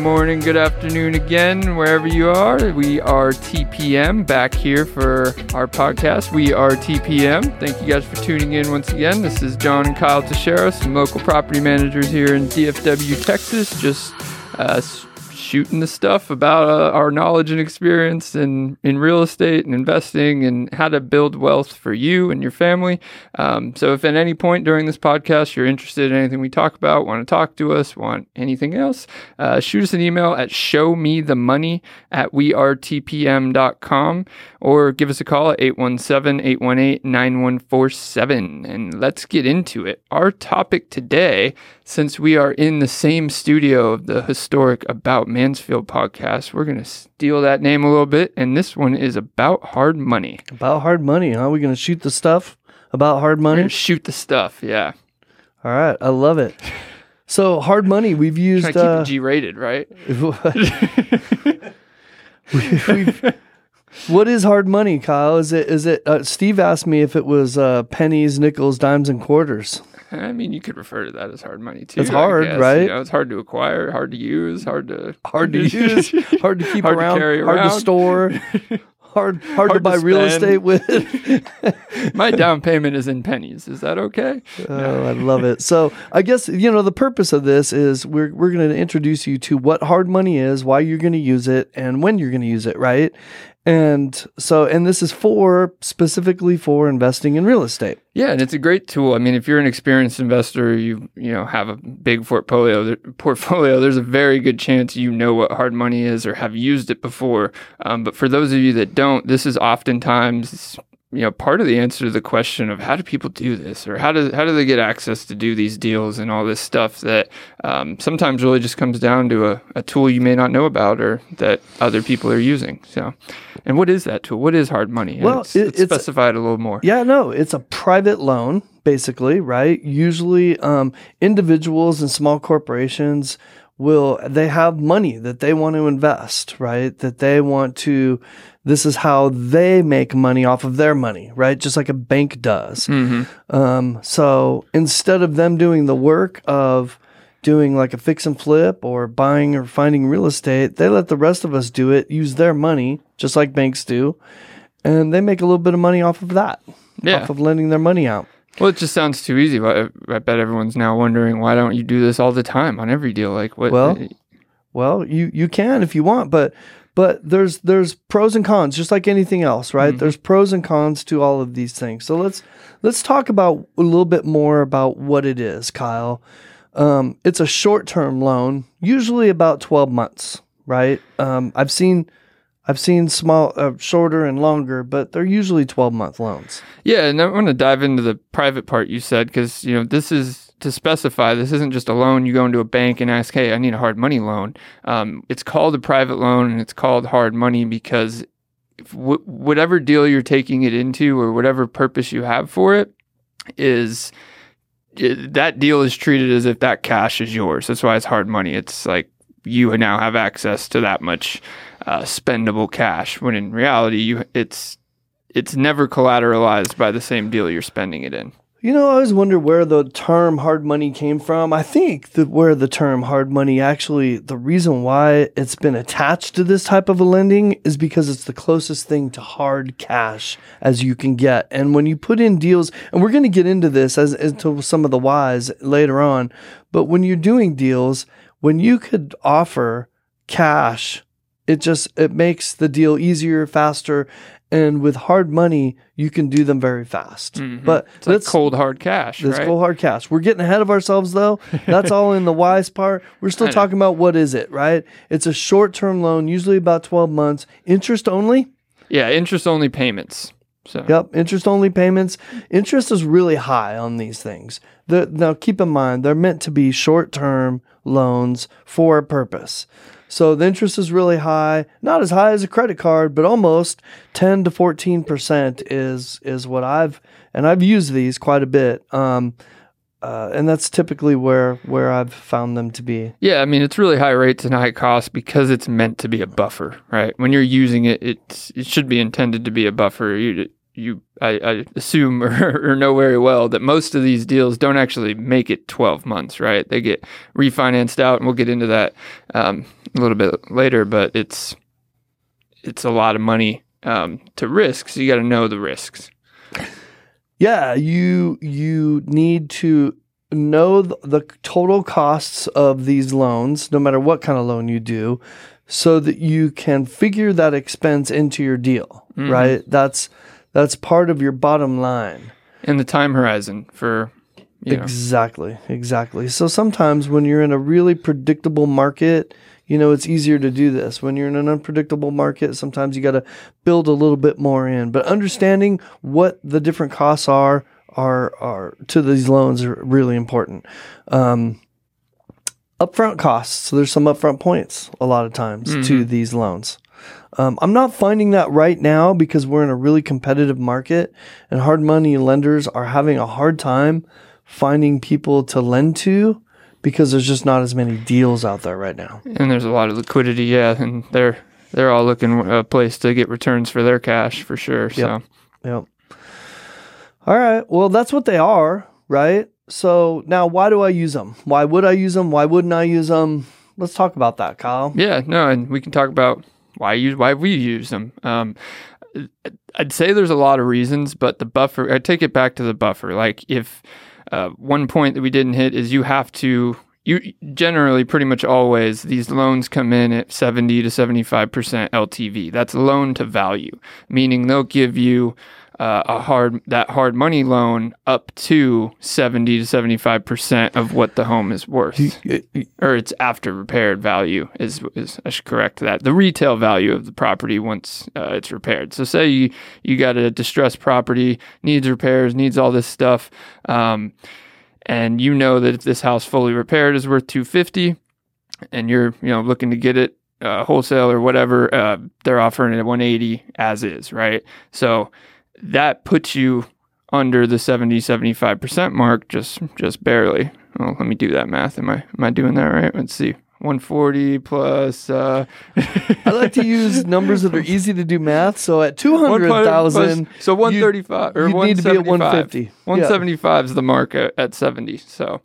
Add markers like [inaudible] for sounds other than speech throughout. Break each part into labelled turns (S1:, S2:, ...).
S1: morning, good afternoon again, wherever you are. We are TPM back here for our podcast. We are TPM. Thank you guys for tuning in once again. This is John and Kyle Teixeira, some local property managers here in DFW, Texas. Just uh, shooting the stuff about uh, our knowledge and experience in, in real estate and investing and how to build wealth for you and your family. Um, so, if at any point during this podcast you're interested in anything we talk about, want to talk to us, want anything else, uh, shoot us an email at showmethemoney at wearetpm.com or give us a call at 817 818 9147. And let's get into it. Our topic today, since we are in the same studio of the historic About Mansfield podcast. We're going to steal that name a little bit. And this one is about hard money.
S2: About hard money, huh? We're going to shoot the stuff about hard money?
S1: shoot the stuff, yeah.
S2: All right. I love it. So, hard money, we've used.
S1: Try to keep uh, it G rated, right? [laughs] [laughs]
S2: we, what is hard money, Kyle? Is it, is it, uh, Steve asked me if it was uh, pennies, nickels, dimes, and quarters. [laughs]
S1: I mean, you could refer to that as hard money too.
S2: It's hard, right? You
S1: know, it's hard to acquire, hard to use, hard to
S2: hard to [laughs] use, hard to keep hard around, to carry hard to store. Hard, [laughs] hard, hard, to buy to real estate with.
S1: My down payment is in pennies. Is that okay?
S2: Oh, no. I love it. So I guess you know the purpose of this is we're we're going to introduce you to what hard money is, why you're going to use it, and when you're going to use it, right? And so, and this is for specifically for investing in real estate.
S1: Yeah, and it's a great tool. I mean, if you're an experienced investor, you you know have a big portfolio. [laughs] Portfolio. There's a very good chance you know what hard money is or have used it before. Um, but for those of you that don't, this is oftentimes you know part of the answer to the question of how do people do this or how do how do they get access to do these deals and all this stuff that um, sometimes really just comes down to a, a tool you may not know about or that other people are using. So and what is that tool? What is hard money?
S2: Well
S1: it's, it's, it's specified a little more.
S2: Yeah no it's a private loan basically right? Usually um, individuals and small corporations will they have money that they want to invest right that they want to this is how they make money off of their money, right? Just like a bank does. Mm-hmm. Um, so instead of them doing the work of doing like a fix and flip or buying or finding real estate, they let the rest of us do it, use their money, just like banks do, and they make a little bit of money off of that, yeah. off of lending their money out.
S1: Well, it just sounds too easy. But I bet everyone's now wondering why don't you do this all the time on every deal? Like what?
S2: Well, well, you you can if you want, but but there's there's pros and cons just like anything else right mm-hmm. there's pros and cons to all of these things so let's let's talk about a little bit more about what it is kyle um, it's a short-term loan usually about 12 months right um, i've seen I've seen small, uh, shorter and longer, but they're usually 12 month loans.
S1: Yeah. And I want to dive into the private part you said, because, you know, this is to specify, this isn't just a loan. You go into a bank and ask, "Hey, I need a hard money loan." Um, it's called a private loan, and it's called hard money because w- whatever deal you're taking it into, or whatever purpose you have for it, is it, that deal is treated as if that cash is yours. That's why it's hard money. It's like you now have access to that much uh, spendable cash. When in reality, you it's it's never collateralized by the same deal you're spending it in.
S2: You know, I always wonder where the term hard money came from. I think that where the term hard money actually, the reason why it's been attached to this type of a lending is because it's the closest thing to hard cash as you can get. And when you put in deals, and we're going to get into this as into some of the whys later on, but when you're doing deals, when you could offer cash, it just it makes the deal easier, faster, and with hard money, you can do them very fast. Mm-hmm. But
S1: it's like cold hard cash.
S2: It's
S1: right?
S2: cold hard cash. We're getting ahead of ourselves though. [laughs] That's all in the whys part. We're still talking about what is it, right? It's a short term loan, usually about twelve months, interest only.
S1: Yeah, interest only payments. So.
S2: Yep, interest only payments. Interest is really high on these things. The, now, keep in mind, they're meant to be short term loans for a purpose. So the interest is really high, not as high as a credit card, but almost 10 to 14% is is what I've and I've used these quite a bit. Um, uh, and that's typically where where I've found them to be.
S1: Yeah, I mean it's really high rates and high costs because it's meant to be a buffer, right? When you're using it, it's it should be intended to be a buffer. You you I, I assume [laughs] or, or, know very well that most of these deals don't actually make it 12 months, right? They get refinanced out, and we'll get into that um, a little bit later. But it's it's a lot of money um, to risk, so you got to know the risks.
S2: Yeah, you you need to know the, the total costs of these loans, no matter what kind of loan you do, so that you can figure that expense into your deal. Mm-hmm. Right? That's that's part of your bottom line.
S1: And the time horizon for
S2: you know. Exactly, exactly. So sometimes when you're in a really predictable market, you know, it's easier to do this. When you're in an unpredictable market, sometimes you got to build a little bit more in. But understanding what the different costs are are are to these loans are really important. Um, upfront costs. So there's some upfront points a lot of times mm-hmm. to these loans. Um, I'm not finding that right now because we're in a really competitive market and hard money lenders are having a hard time finding people to lend to because there's just not as many deals out there right now.
S1: And there's a lot of liquidity, yeah, and they're they're all looking a place to get returns for their cash for sure. So,
S2: yep. yep. All right. Well, that's what they are, right? So now, why do I use them? Why would I use them? Why wouldn't I use them? Let's talk about that, Kyle.
S1: Yeah, no, and we can talk about why use why we use them. Um, I'd say there's a lot of reasons, but the buffer. I take it back to the buffer. Like if uh, one point that we didn't hit is you have to. You generally, pretty much always, these loans come in at 70 to 75% LTV. That's loan to value, meaning they'll give you uh, a hard that hard money loan up to 70 to 75 percent of what the home is worth. Or its after repaired value is, is I should correct. That the retail value of the property once uh, it's repaired. So say you you got a distressed property needs repairs needs all this stuff um, and you know that if this house fully repaired is worth 250 and you're you know looking to get it uh, wholesale or whatever uh, they're offering it at 180 as is right? So that puts you under the 70 75% mark just just barely. Well let me do that math. Am i am i doing that right? Let's see. 140 plus uh [laughs]
S2: i like to use numbers that are [laughs] easy to do math so at 200000
S1: so 135 you, or you need to be at 150 175 yeah. is the mark at, at 70 so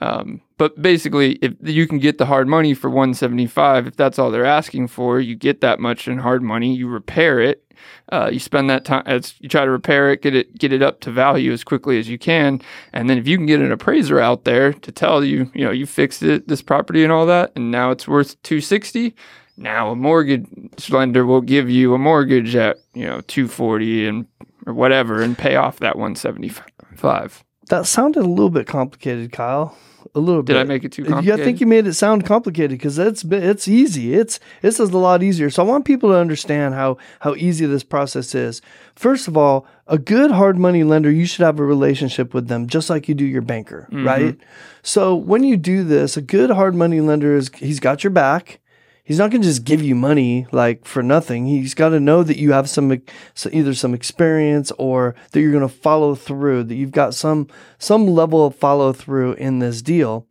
S1: um, but basically, if you can get the hard money for 175, if that's all they're asking for, you get that much in hard money. You repair it. Uh, you spend that time as you try to repair it, get it, get it up to value as quickly as you can, and then if you can get an appraiser out there to tell you, you know, you fixed it, this property and all that, and now it's worth 260. Now a mortgage lender will give you a mortgage at you know 240 and or whatever, and pay off that 175.
S2: That sounded a little bit complicated, Kyle. A little
S1: Did
S2: bit.
S1: Did I make it too complicated?
S2: Yeah, I think you made it sound complicated because it's it's easy. It's this is a lot easier. So I want people to understand how how easy this process is. First of all, a good hard money lender, you should have a relationship with them just like you do your banker, mm-hmm. right? So when you do this, a good hard money lender is he's got your back he's not going to just give you money like for nothing. He's got to know that you have some either some experience or that you're going to follow through, that you've got some some level of follow through in this deal.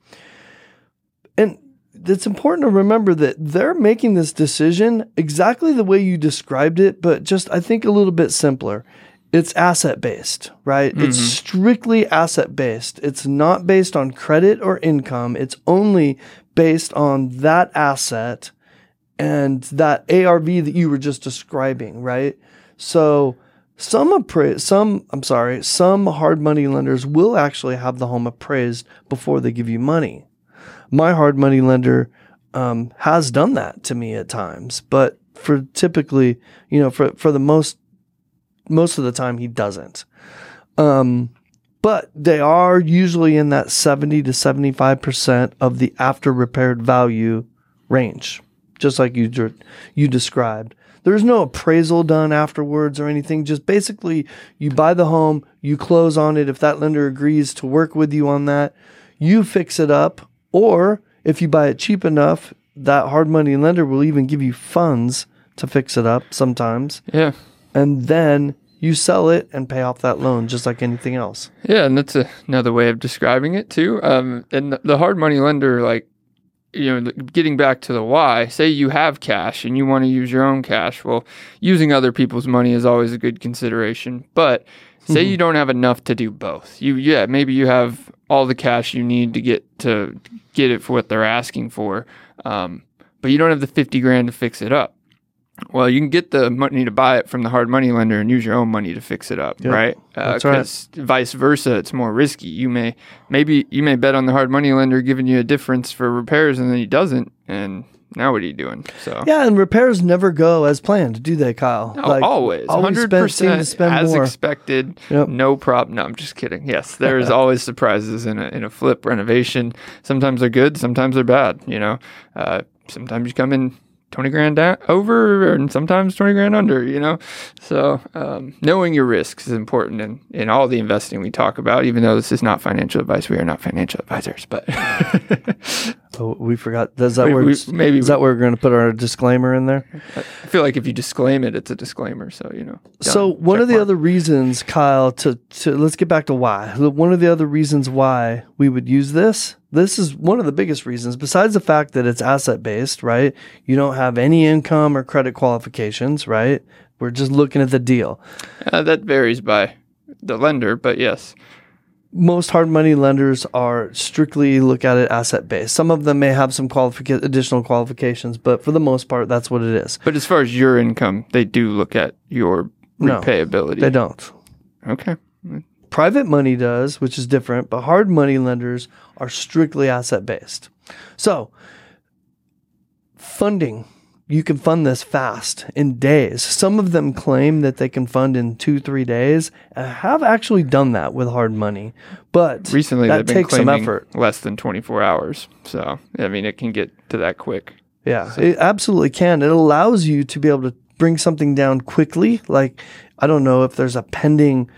S2: And it's important to remember that they're making this decision exactly the way you described it, but just I think a little bit simpler. It's asset based, right? Mm-hmm. It's strictly asset based. It's not based on credit or income. It's only based on that asset and that ARV that you were just describing, right? So some appra- some I'm sorry, some hard money lenders will actually have the home appraised before they give you money. My hard money lender um, has done that to me at times, but for typically, you know, for for the most most of the time he doesn't. Um, but they are usually in that 70 to 75% of the after repaired value range just like you you described. There's no appraisal done afterwards or anything. Just basically, you buy the home, you close on it. If that lender agrees to work with you on that, you fix it up. Or if you buy it cheap enough, that hard money lender will even give you funds to fix it up sometimes.
S1: Yeah.
S2: And then you sell it and pay off that loan just like anything else.
S1: Yeah, and that's a, another way of describing it too. Um, and the hard money lender, like you know, getting back to the why, say you have cash and you want to use your own cash. Well, using other people's money is always a good consideration. But say you don't have enough to do both. You yeah, maybe you have all the cash you need to get to get it for what they're asking for, um, but you don't have the fifty grand to fix it up. Well, you can get the money to buy it from the hard money lender and use your own money to fix it up,
S2: Yep,
S1: right?
S2: that's right.
S1: Vice versa, it's more risky. You may maybe you may bet on the hard money lender giving you a difference for repairs, and then he doesn't, and now what are you doing? So
S2: Yeah, and repairs never go as planned, do they, Kyle?
S1: Oh, always,
S2: always
S1: hundred
S2: spend- seem to
S1: percent as
S2: more.
S1: expected.
S2: Yep.
S1: No problem. No, I'm just kidding. Yes, there is always [laughs] surprises in a in a flip renovation. Sometimes they're good, sometimes they're bad. You know, uh, sometimes you come in twenty grand down, over, and sometimes twenty grand under. You know, so um, knowing your risks is important in in all the investing we talk about. Even though this is not financial advice, we are not financial advisors, but. [laughs]
S2: Oh, we forgot. Does that
S1: We-
S2: where
S1: we- maybe
S2: is that where we're going to put our disclaimer in there?
S1: I feel like if you disclaim it, it's a disclaimer. So you know.
S2: So one of the
S1: mark.
S2: other reasons, Kyle, to, to let's get back to why. One of the other reasons why we would use this, this is one of the biggest reasons, besides the fact that it's asset based, right? You don't have any income or credit qualifications, right? We're just looking at the deal.
S1: Uh, that varies by the lender, but yes.
S2: Most hard money lenders are strictly look at it asset based. Some of them may have some qualifica- additional qualifications, but for the most part, that's what it is.
S1: But as far as your income, they do look at your
S2: No,
S1: repayability.
S2: They don't.
S1: Okay.
S2: Private money does, which is different, but hard money lenders are strictly asset based. So, funding, you can fund this fast in days. Some of them claim that they can fund in two, three days. I have actually done that with hard money, but
S1: Recently,
S2: that
S1: they've been
S2: takes some effort.
S1: less than 24 hours. So, I mean, it can get to that quick.
S2: Yeah, it absolutely can. It allows you to be able to bring something down quickly. Like, I don't know if there's a pending,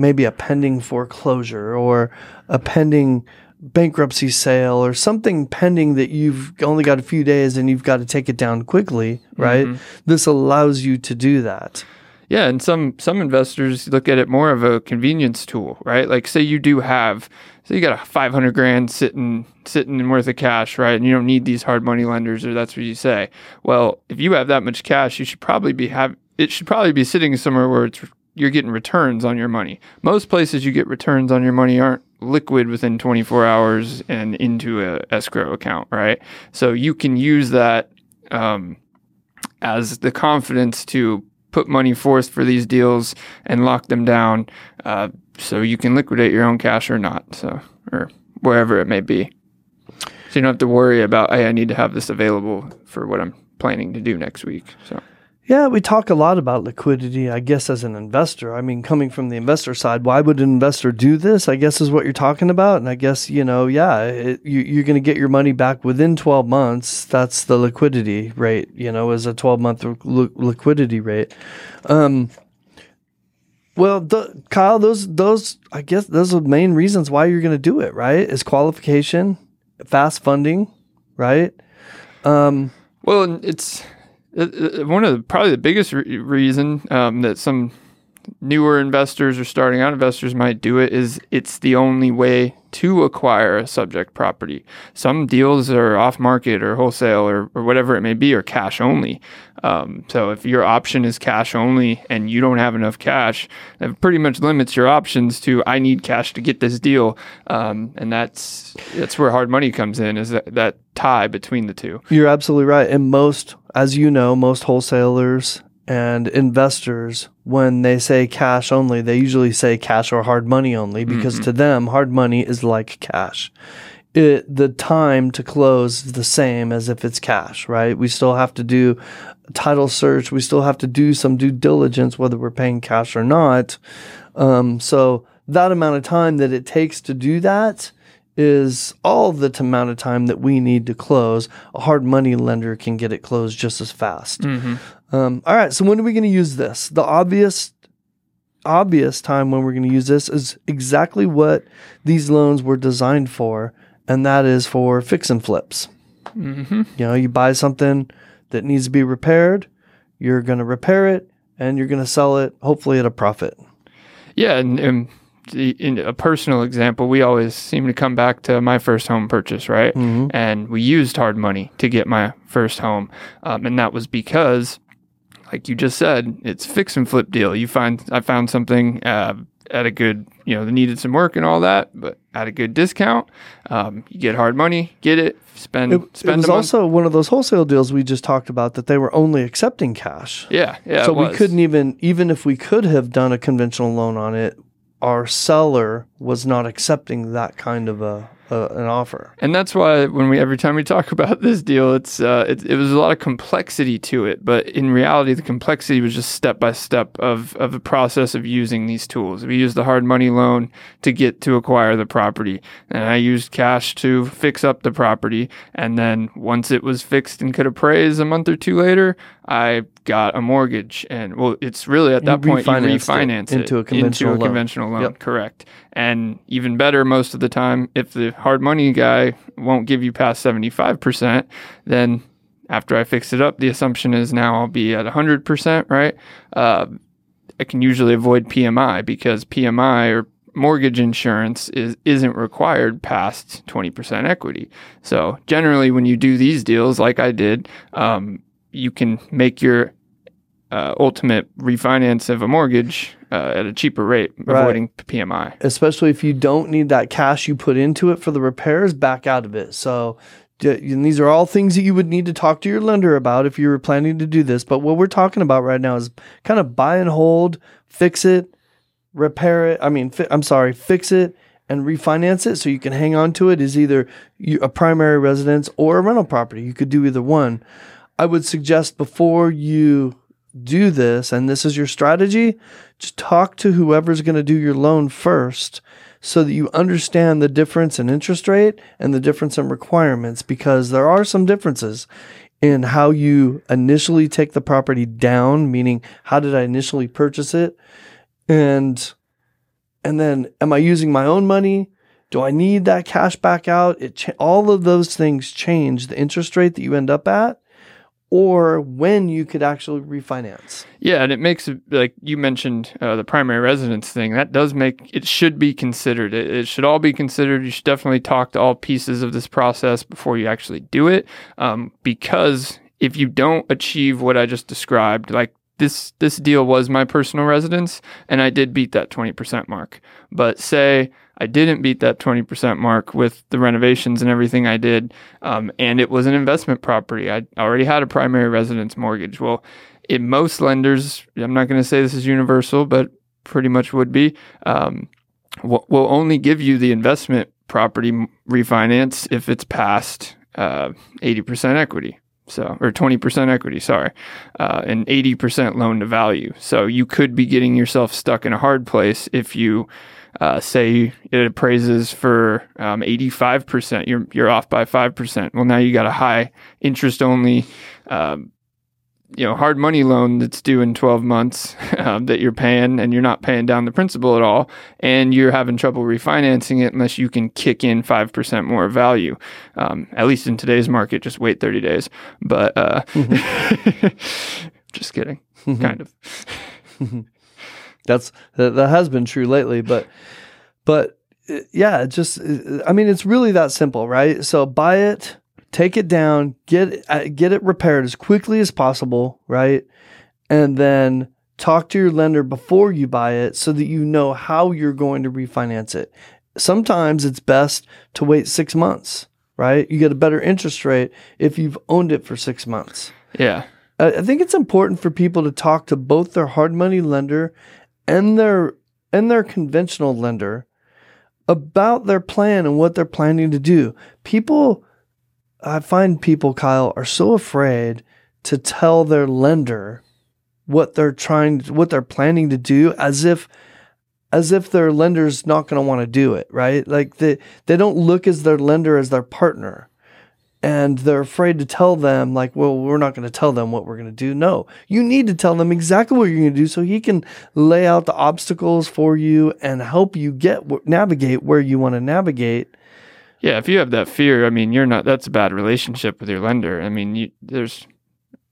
S2: maybe a pending foreclosure or a pending bankruptcy sale or something pending that you've only got a few days and you've got to take it down quickly, right? Mm-hmm. This allows you to do that.
S1: Yeah, and some some investors look at it more of a convenience tool, right? Like, say you do have, say you got a 500 grand sitting sitting in worth of cash, right? And you don't need these hard money lenders, or that's what you say. Well, if you have that much cash, you should probably be have it should probably be sitting somewhere where it's you're getting returns on your money. Most places you get returns on your money aren't liquid within 24 hours and into a escrow account, right? So you can use that um, as the confidence to put money forth for these deals and lock them down, uh, so you can liquidate your own cash or not, so or wherever it may be. So you don't have to worry about, hey, I need to have this available for what I'm planning to do next week. So
S2: Yeah, we talk a lot about liquidity, I guess, as an investor. I mean, coming from the investor side, why would an investor do this? I guess is what you're talking about. And I guess, you know, yeah, it, you, you're going to get your money back within 12 months. That's the liquidity rate, you know, is a 12 month li- liquidity rate. Um, well, the, Kyle, those, those, I guess, those are the main reasons why you're going to do it, right? Is qualification, fast funding, right? Um,
S1: Well, it's one of the probably the biggest re- reason um, that some newer investors or starting out investors might do it is it's the only way to acquire a subject property. Some deals are off market or wholesale or, or whatever it may be, or cash only. Um, so if your option is cash only and you don't have enough cash, that pretty much limits your options to I need cash to get this deal. Um, and that's that's where hard money comes in is that, that tie between the two.
S2: You're absolutely right. And most, as you know, most wholesalers and investors, when they say cash only, they usually say cash or hard money only because to them, hard money is like cash. It, the time to close is the same as if it's cash, right? We still have to do title search. We still have to do some due diligence, whether we're paying cash or not. Um, so that amount of time that it takes to do that is all the t- amount of time that we need to close. A hard money lender can get it closed just as fast. Um, all right, so when are we going to use this? The obvious, obvious time when we're going to use this is exactly what these loans were designed for, and that is for fix and flips.
S1: Mm-hmm.
S2: You know, you buy something that needs to be repaired, you're going to repair it, and you're going to sell it hopefully at a profit.
S1: Yeah, and, and the- in a personal example, we always seem to come back to my first home purchase, right?
S2: Mhm.
S1: And we used hard money to get my first home, um, and that was because, like you just said, it's fix and flip deal. You find I found something uh, at a good, you know, that needed some work and all that, but at a good discount. Um, you get hard money, get it, spend
S2: It, it
S1: spend
S2: was
S1: a month.
S2: also one of those wholesale deals we just talked about that they were only accepting cash.
S1: yeah, yeah.
S2: so
S1: it
S2: we couldn't even even if we could have done a conventional loan on it, our seller was not accepting that kind of a, an offer.
S1: And that's why when we every time we talk [laughs] about this deal, it's uh, it, it was a lot of complexity to it. But in reality, the complexity was just step by step of of the process of using these tools. We used the hard money loan to get to acquire the property, and I used cash to fix up the property. And then once it was fixed and could appraise a month or two later, I got a mortgage. And well, it's really at
S2: You
S1: that point you
S2: refinanced it
S1: it
S2: into a conventional
S1: into a
S2: loan.
S1: conventional loan.
S2: Yep.
S1: Correct. And even better, most of the time, if the hard money guy won't give you past 75%, then after I fix it up, the assumption is now I'll be at 100%, right? Uh, I can usually avoid PMI because PMI or mortgage insurance is isn't required past 20% equity. So generally, when you do these deals, like I did, um, you can make your uh, ultimate refinance of a mortgage uh, at a cheaper rate,
S2: Right.
S1: avoiding PMI.
S2: Especially if you don't need that cash you put into it for the repairs, back out of it. So and these are all things that you would need to talk to your lender about if you were planning to do this. But what we're talking about right now is kind of buy and hold, fix it, repair it. I mean, fi- I'm sorry, fix it and refinance it so you can hang on to it is either a primary residence or a rental property. You could do either one. I would suggest before you do this and this is your strategy, just talk to whoever's going to do your loan first so that you understand the difference in interest rate and the difference in requirements because there are some differences in how you initially take the property down, meaning how did I initially purchase it? And and then am I using my own money? Do I need that cash back out? It cha- all of those things change the interest rate that you end up at or when you could actually refinance.
S1: Yeah, and it makes like you mentioned uh, the primary residence thing. That does make it should be considered. It, it should all be considered. You should definitely talk to all pieces of this process before you actually do it, um, because if you don't achieve what I just described, like this this deal was my personal residence, and I did beat that twenty percent mark. But say I didn't beat that 20% mark with the renovations and everything I did. Um, and it was an investment property. I already had a primary residence mortgage. Well, in most lenders, I'm not going to say this is universal, but pretty much would be, um, will will only give you the investment property refinance if it's past uh, 80% equity. So, or 20% equity, sorry, uh, and 80% loan to value. So you could be getting yourself stuck in a hard place if you uh, say it appraises for um, 85%, you're, you're off by 5%. Well, now you got a high interest only, um, you know, hard money loan that's due in 12 months um, [laughs] that you're paying and you're not paying down the principal at all. And you're having trouble refinancing it unless you can kick in 5% more value. Um, at least in today's market, just wait 30 days. But uh, [laughs] just kidding, kind of.
S2: That's that, that has been true lately, but but uh, yeah, just uh, I mean it's really that simple, right? So buy it, take it down, get uh, get it repaired as quickly as possible, right? And then talk to your lender before you buy it so that you know how you're going to refinance it. Sometimes it's best to wait 6 months, right? You get a better interest rate if you've owned it for 6 months.
S1: Yeah.
S2: I I think it's important for people to talk to both their hard money lender and their and their conventional lender about their plan and what they're planning to do. People I find people Kyle are so afraid to tell their lender what they're trying what they're planning to do as if as if their lender's not going to want to do it, right? Like they they don't look as their lender as their partner. And they're afraid to tell them like well we're not going to tell them what we're going to do. No you need to tell them exactly what you're going to do so he can lay out the obstacles for you and help you get navigate where you want to navigate
S1: Yeah, if you have that fear, I mean, you're not. That's a bad relationship with your lender. I mean, you, there's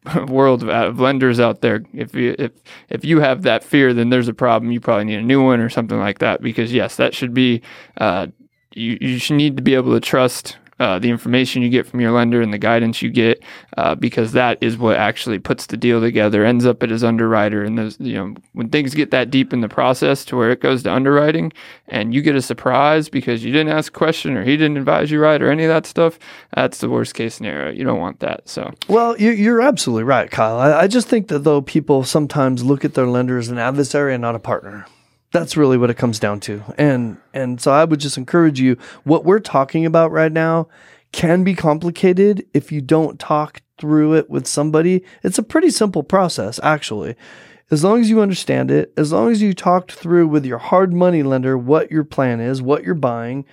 S1: a world of, of lenders out there. If you if if you have that fear, then there's a problem. You probably need a new one or something like that. Because yes, that should be. Uh, you, you should need to be able to trust uh, the information you get from your lender and the guidance you get, uh, because that is what actually puts the deal together, ends up at his underwriter. And those, you know, when things get that deep in the process to where it goes to underwriting and you get a surprise because you didn't ask a question or he didn't advise you right or any of that stuff, that's the worst case scenario. You don't want that. So,
S2: well, you're absolutely right, Kyle. I, I just think that though people sometimes look at their lender as an adversary and not a partner that's really what it comes down to. And and so I would just encourage you what we're talking about right now can be complicated if you don't talk through it with somebody. It's a pretty simple process actually. As long as you understand it, as long as you talked through with your hard money lender what your plan is, what you're buying,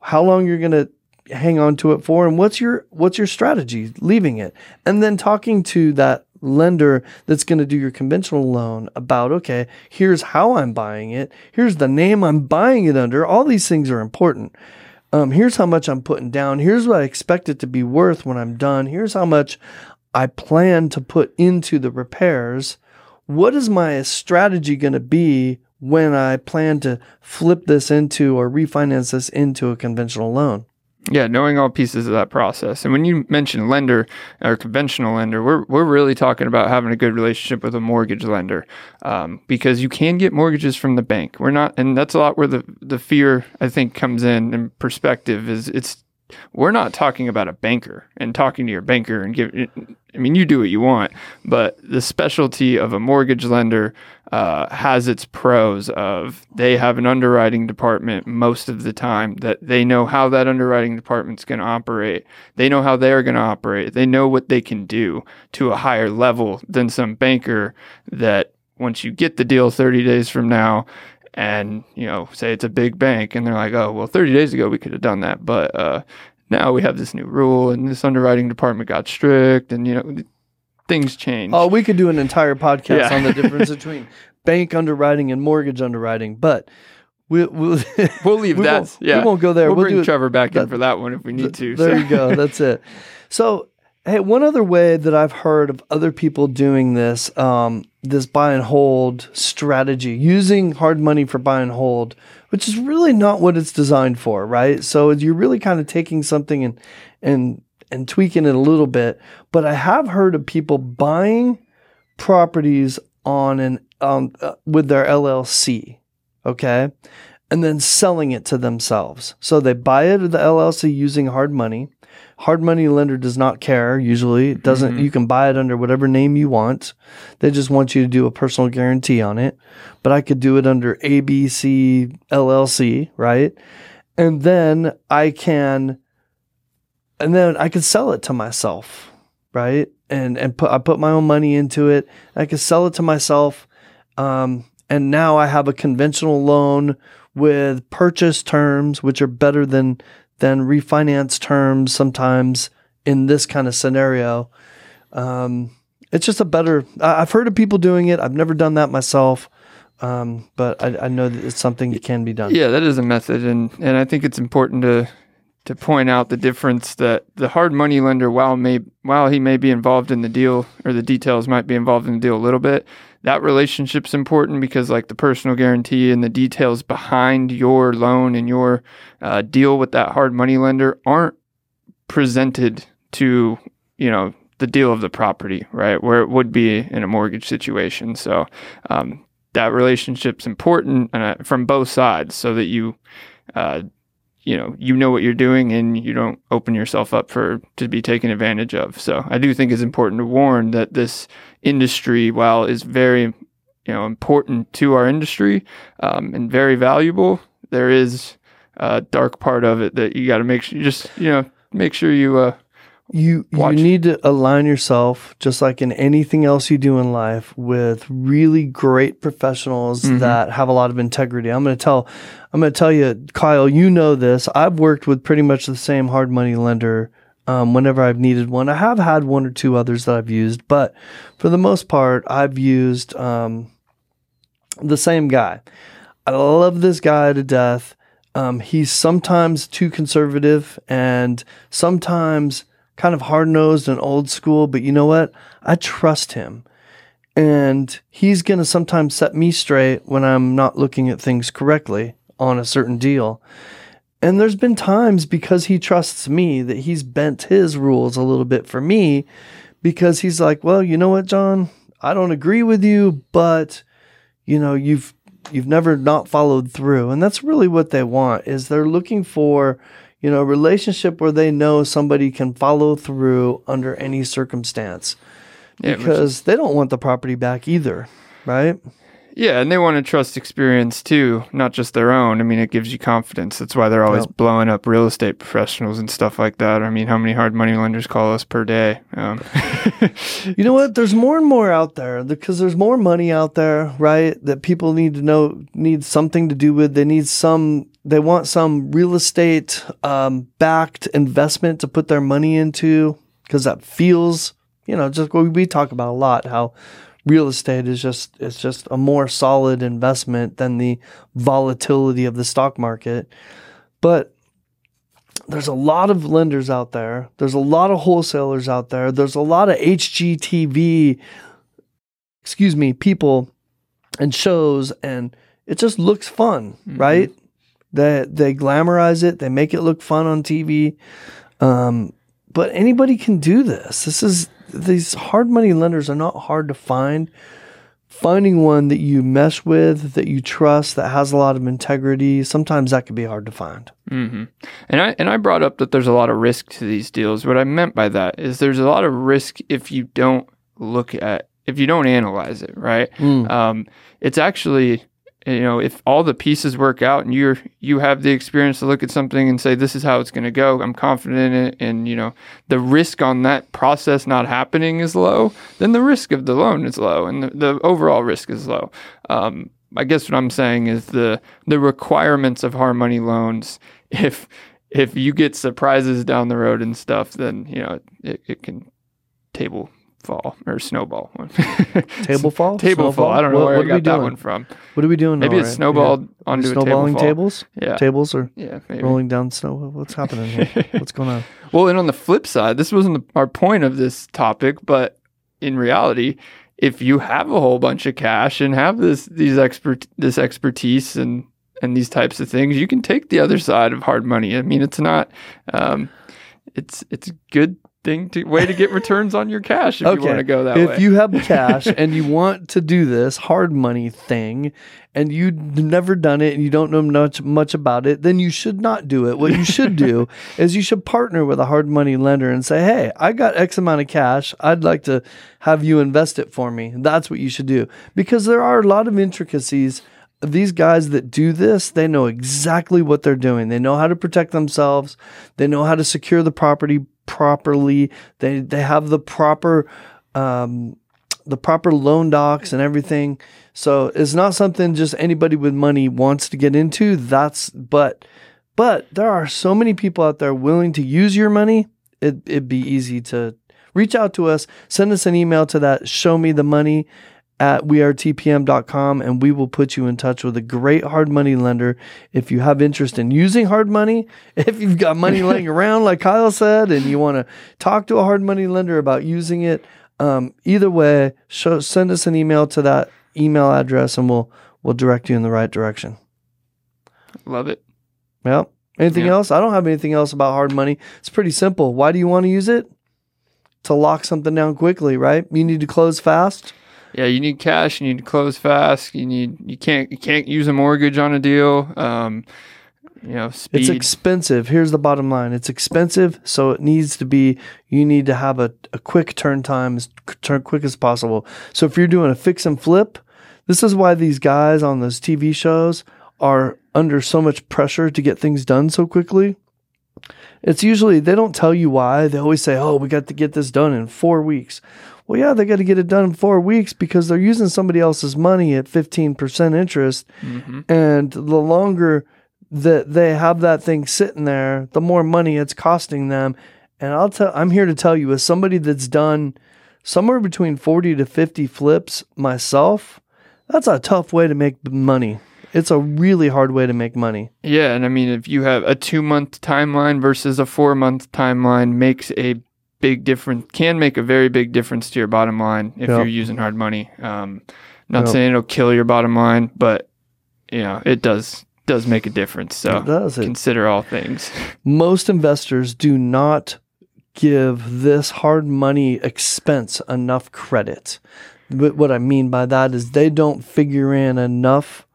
S2: how long you're going to hang on to it for and what's your what's your strategy leaving it. And then talking to that lender that's going to do your conventional loan about, okay, here's how I'm buying it. Here's the name I'm buying it under. All these things are important. Um, here's how much I'm putting down. Here's what I expect it to be worth when I'm done. Here's how much I plan to put into the repairs. What is my strategy going to be when I plan to flip this into or refinance this into a conventional loan?
S1: Yeah, knowing all pieces of that process. And when you mention lender or conventional lender, we're, we're really talking about having a good relationship with a mortgage lender um, because you can get mortgages from the bank. We're not, and that's a lot where the, the fear, I think, comes in and perspective is it's we're not talking about a banker and talking to your banker and give. I mean, you do what you want, but the specialty of a mortgage lender uh, has its pros. Of they have an underwriting department most of the time that they know how that underwriting department's going to operate. They know how they're going to operate. They know what they can do to a higher level than some banker that once you get the deal 30 days from now and you know say it's a big bank and they're like oh well 30 days ago we could have done that but uh, now we have this new rule and this underwriting department got strict and you know things change
S2: oh we could do an entire podcast yeah. on the difference [laughs] between bank underwriting and mortgage underwriting but We'll, we'll, [laughs]
S1: we'll leave
S2: we
S1: that. Yeah,
S2: we won't go there.
S1: We'll, we'll bring Trevor back that, in for that one if we need th-
S2: to. There so. you go. [laughs] That's it. So Hey, one other way that I've heard of other people doing this, um, this buy and hold strategy, using hard money for buy and hold, which is really not what it's designed for, right? So you're really kind of taking something and and and tweaking it a little bit. But I have heard of people buying properties on an um, uh, with their LLC, okay, and then selling it to themselves. So they buy it at the LLC using hard money Hard money lender does not care usually. It doesn't mm-hmm. you can buy it under whatever name you want. They just want you to do a personal guarantee on it. But I could do it under ABC LLC, right? And then I can and then I could sell it to myself, right? And and put I put my own money into it. I could sell it to myself. Um, and now I have a conventional loan with purchase terms which are better than than refinance terms sometimes in this kind of scenario. Um, it's just a better. I've heard of people doing it. I've never done that myself, um, but I, I, know that it's something that can be done.
S1: Yeah, that is a method, and and I think it's important to to point out the difference that the hard money lender, while may while he may be involved in the deal or the details might be involved in the deal a little bit, that relationship's important because like the personal guarantee and the details behind your loan and your uh, deal with that hard money lender aren't presented to you know the deal of the property right where it would be in a mortgage situation. So um, that relationship's important uh, from both sides so that you uh, you know you know what you're doing and you don't open yourself up for to be taken advantage of. So i do think it's important to warn that this industry while is very you know important to our industry um, and very valuable there is a dark part of it that you got to make sure you just you know make sure you uh
S2: you Watch. you need to align yourself just like in anything else you do in life with really great professionals mm-hmm. that have a lot of integrity. I'm going to tell I'm going to tell you Kyle, you know this. I've worked with pretty much the same hard money lender um, whenever I've needed one. I have had one or two others that I've used, but for the most part, I've used um, the same guy. I love this guy to death. Um, he's sometimes too conservative and sometimes kind of hard nosed and old school, but you know what? I trust him. And he's going to sometimes set me straight when I'm not looking at things correctly on a certain deal. And there's been times because he trusts me that he's bent his rules a little bit for me because he's like, well, you know what, John? I don't agree with you, but you know, you've you've never not followed through. And that's really what they want is they're looking for, you know, a relationship where they know somebody can follow through under any circumstance.
S1: Yeah,
S2: because they don't want the property back either, right?
S1: Yeah, and they want to trust experience too, not just their own. I mean, it gives you confidence. That's why they're always
S2: Yep.
S1: blowing up real estate professionals and stuff like that. I mean, how many hard money lenders call us per day? Um, [laughs]
S2: You know what? There's more and more out there because there's more money out there, right? That people need to know, need something to do with. They need some, they want some real estate um, backed investment to put their money into because that feels, you know, just what we talk about a lot how real estate is just it's just a more solid investment than the volatility of the stock market. But there's a lot of lenders out there. There's a lot of wholesalers out there. There's a lot of HGTV, excuse me, people and shows, and it just looks fun, right? They they glamorize it. They make it look fun on TV. Um, but anybody can do this. This is these hard money lenders are not hard to find. Finding one that you mesh with, that you trust, that has a lot of integrity, sometimes that can be hard to find.
S1: hmm And I and I brought up that there's a lot of risk to these deals. What I meant by that is there's a lot of risk if you don't look at if you don't analyze it, right? Um, it's actually you know if all the pieces work out and you're you have the experience to look at something and say this is how it's going to go i'm confident in it and you know the risk on that process not happening is low then the risk of the loan is low and the, the overall risk is low. Um, i guess what i'm saying is the the requirements of hard money loans [laughs] if if you get surprises down the road and stuff then you know it, it can table fall or snowball [laughs]
S2: Table fall?
S1: table fall i don't know
S2: What-
S1: where
S2: what
S1: i got that one from
S2: What are we doing?
S1: maybe
S2: now,
S1: it's
S2: right?
S1: snowballed
S2: Yeah.
S1: onto a
S2: snowballing
S1: table
S2: tables.
S1: yeah
S2: Tables or
S1: yeah maybe.
S2: rolling down snow. What's happening here? [laughs] What's going on?
S1: Well, and on the flip side, this wasn't the, our point of this topic, but in reality, if you have a whole bunch of cash and have this these expert this expertise and and these types of things, you can take the other side of hard money. I mean, it's not um, it's it's good thing to way to get returns on your cash if you want to go that
S2: if
S1: way.
S2: If you have [laughs] cash and you want to do this hard money thing and you've never done it and you don't know much much about it, then you should not do it. What you should do [laughs] is you should partner with a hard money lender and say, "Hey, I got X amount of cash. I'd like to have you invest it for me." That's what you should do because there are a lot of intricacies these guys that do this, they know exactly what they're doing. They know how to protect themselves. They know how to secure the property properly. They they have the proper um, the proper loan docs and everything. So it's not something just anybody with money wants to get into. That's but but there are so many people out there willing to use your money. It it'd be easy to reach out to us. Send us an email to that show me the money at wearetpm.com and we will put you in touch with a great hard money lender if you have interest in using hard money. [laughs] If you've got money laying [laughs] around like kyle said and you want to talk to a hard money lender about using it um, either way show, send us an email to that email address and we'll we'll direct you in the right direction.
S1: Love it.
S2: well anything
S1: Yeah.
S2: else? I don't have anything else about hard money. It's pretty simple. Why do you want to use it? To lock something down quickly right? You need to close fast
S1: Yeah, you need cash. You need to close fast. You need you can't you can't use a mortgage on a deal. Um, you know, speed.
S2: It's expensive. Here's the bottom line. It's expensive, so it needs to be. You need to have a, a quick turn time as turn quick as possible. So if you're doing a fix and flip, this is why these guys on those TV shows are under so much pressure to get things done so quickly. It's usually they don't tell you why. They always say, "Oh, we got to get this done in four weeks." Well, yeah, they got to get it done in four weeks because they're using somebody else's money at fifteen percent interest,
S1: Mhm.
S2: and the longer that they have that thing sitting there, the more money it's costing them. And I'll tell I'm here to tell you as somebody that's done somewhere between 40 to 50 flips myself, that's a tough way to make money. It's a really hard way to make money.
S1: Yeah, and I mean, if you have a two month timeline versus a four month timeline, makes a big difference. Can make a very big difference to your bottom line if
S2: Yep.
S1: you're using hard money. Um, not
S2: Yep.
S1: saying it'll kill your bottom line, but you know it does does make a difference. So
S2: It does. It-
S1: consider all things. [laughs]
S2: most investors do not give this hard money expense enough credit. But what I mean by that is they don't figure in enough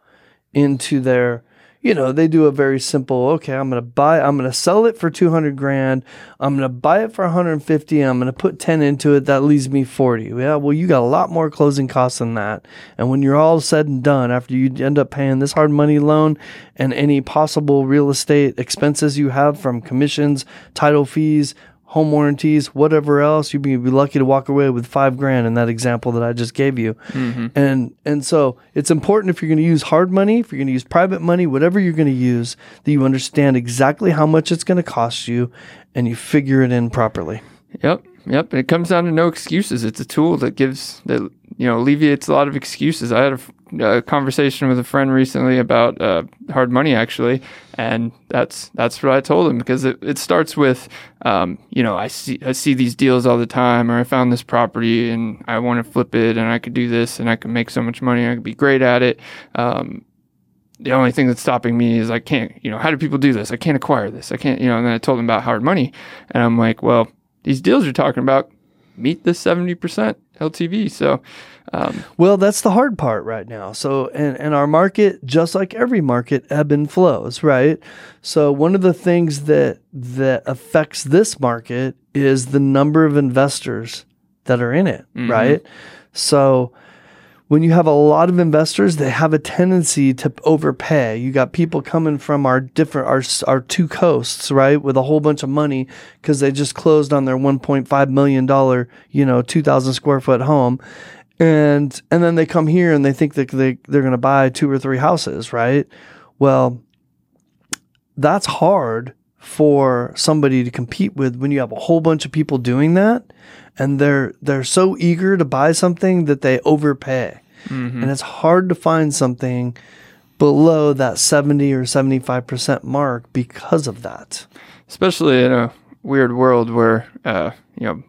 S2: into their you know, they do a very simple, okay, I'm going to buy I'm going to sell it for 200 grand. I'm going to buy it for 150 and I'm going to put 10 into it. That leaves me 40. Yeah, well, you got a lot more closing costs than that. And when you're all said and done after you end up paying this hard money loan and any possible real estate expenses you have from commissions, title fees, home warranties, whatever else, you'd be, be lucky to walk away with five grand in that example that I just gave you. Mm-hmm. And and so it's important if you're going to use hard money, if you're going to use private money, whatever you're going to use, that you understand exactly how much it's going to cost you, and you figure it in properly.
S1: Yep, yep. And it comes down to no excuses. It's a tool that gives that you know alleviates a lot of excuses. I had a conversation with a friend recently about uh, hard money actually, and that's that's what I told him because it, it starts with um, you know I see I see these deals all the time, or I found this property and I want to flip it, and I could do this, and I could make so much money, I could be great at it. Um, the only thing that's stopping me is I can't, you know, how do people do this? I can't acquire this. I can't, you know, and then I told him about hard money. And I'm like, well, these deals you're talking about meet the 70% LTV. So, um,
S2: Well, that's the hard part right now. So, and, and our market, just like every market, ebb and flows, right? So, one of the things that that affects this market is the number of investors that are in it, right? So, when you have a lot of investors, they have a tendency to overpay. You got people coming from our different our our two coasts, right, with a whole bunch of money because they just closed on their 1.5 million dollar, you know, 2,000 square foot home, and and then they come here and they think that they they're going to buy two or three houses, right? Well, that's hard for somebody to compete with when you have a whole bunch of people doing that and they're they're so eager to buy something that they overpay. And it's hard to find something below that 70 or 75% mark because of that.
S1: especially in a weird world where, uh, you know,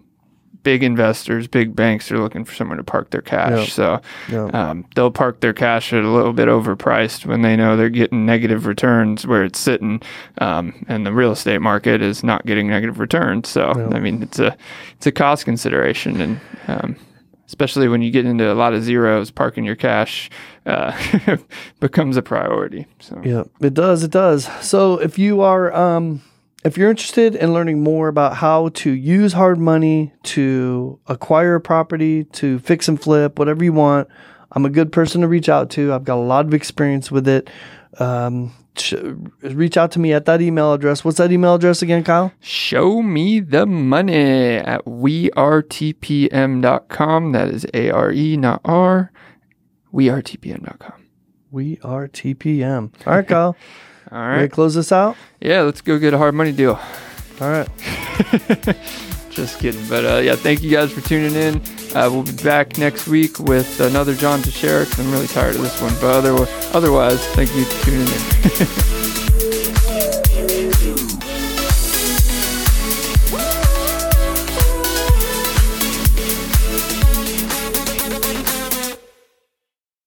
S1: big investors, big banks are looking for somewhere to park their cash.
S2: Yeah.
S1: So
S2: Yeah.
S1: um, they'll park their cash at a little bit overpriced when they know they're getting negative returns where it's sitting, um, and the real estate market is not getting negative returns. So
S2: Yeah.
S1: I mean, it's a it's a cost consideration, and um, especially when you get into a lot of zeros, parking your cash uh, [laughs] becomes a priority. So
S2: Yeah, it does. It does. So if you are, um, if you're interested in learning more about how to use hard money to acquire a property, to fix and flip, whatever you want, I'm a good person to reach out to. I've got a lot of experience with it. Um, reach out to me at that email address. What's that email address again, Kyle?
S1: Show me the money at wearetpm.com. That is A R E, not R. Wearetpm.com.
S2: We are TPM. All right, Kyle. [laughs]
S1: All
S2: Ready to close this out?
S1: Yeah, let's go get a hard money deal.
S2: All right. [laughs]
S1: Just kidding. But uh, yeah, thank you guys for tuning in. Uh, we'll be back next week with another John Teixeira 'cause I'm really tired of this one. But other- otherwise, thank you for tuning in. [laughs]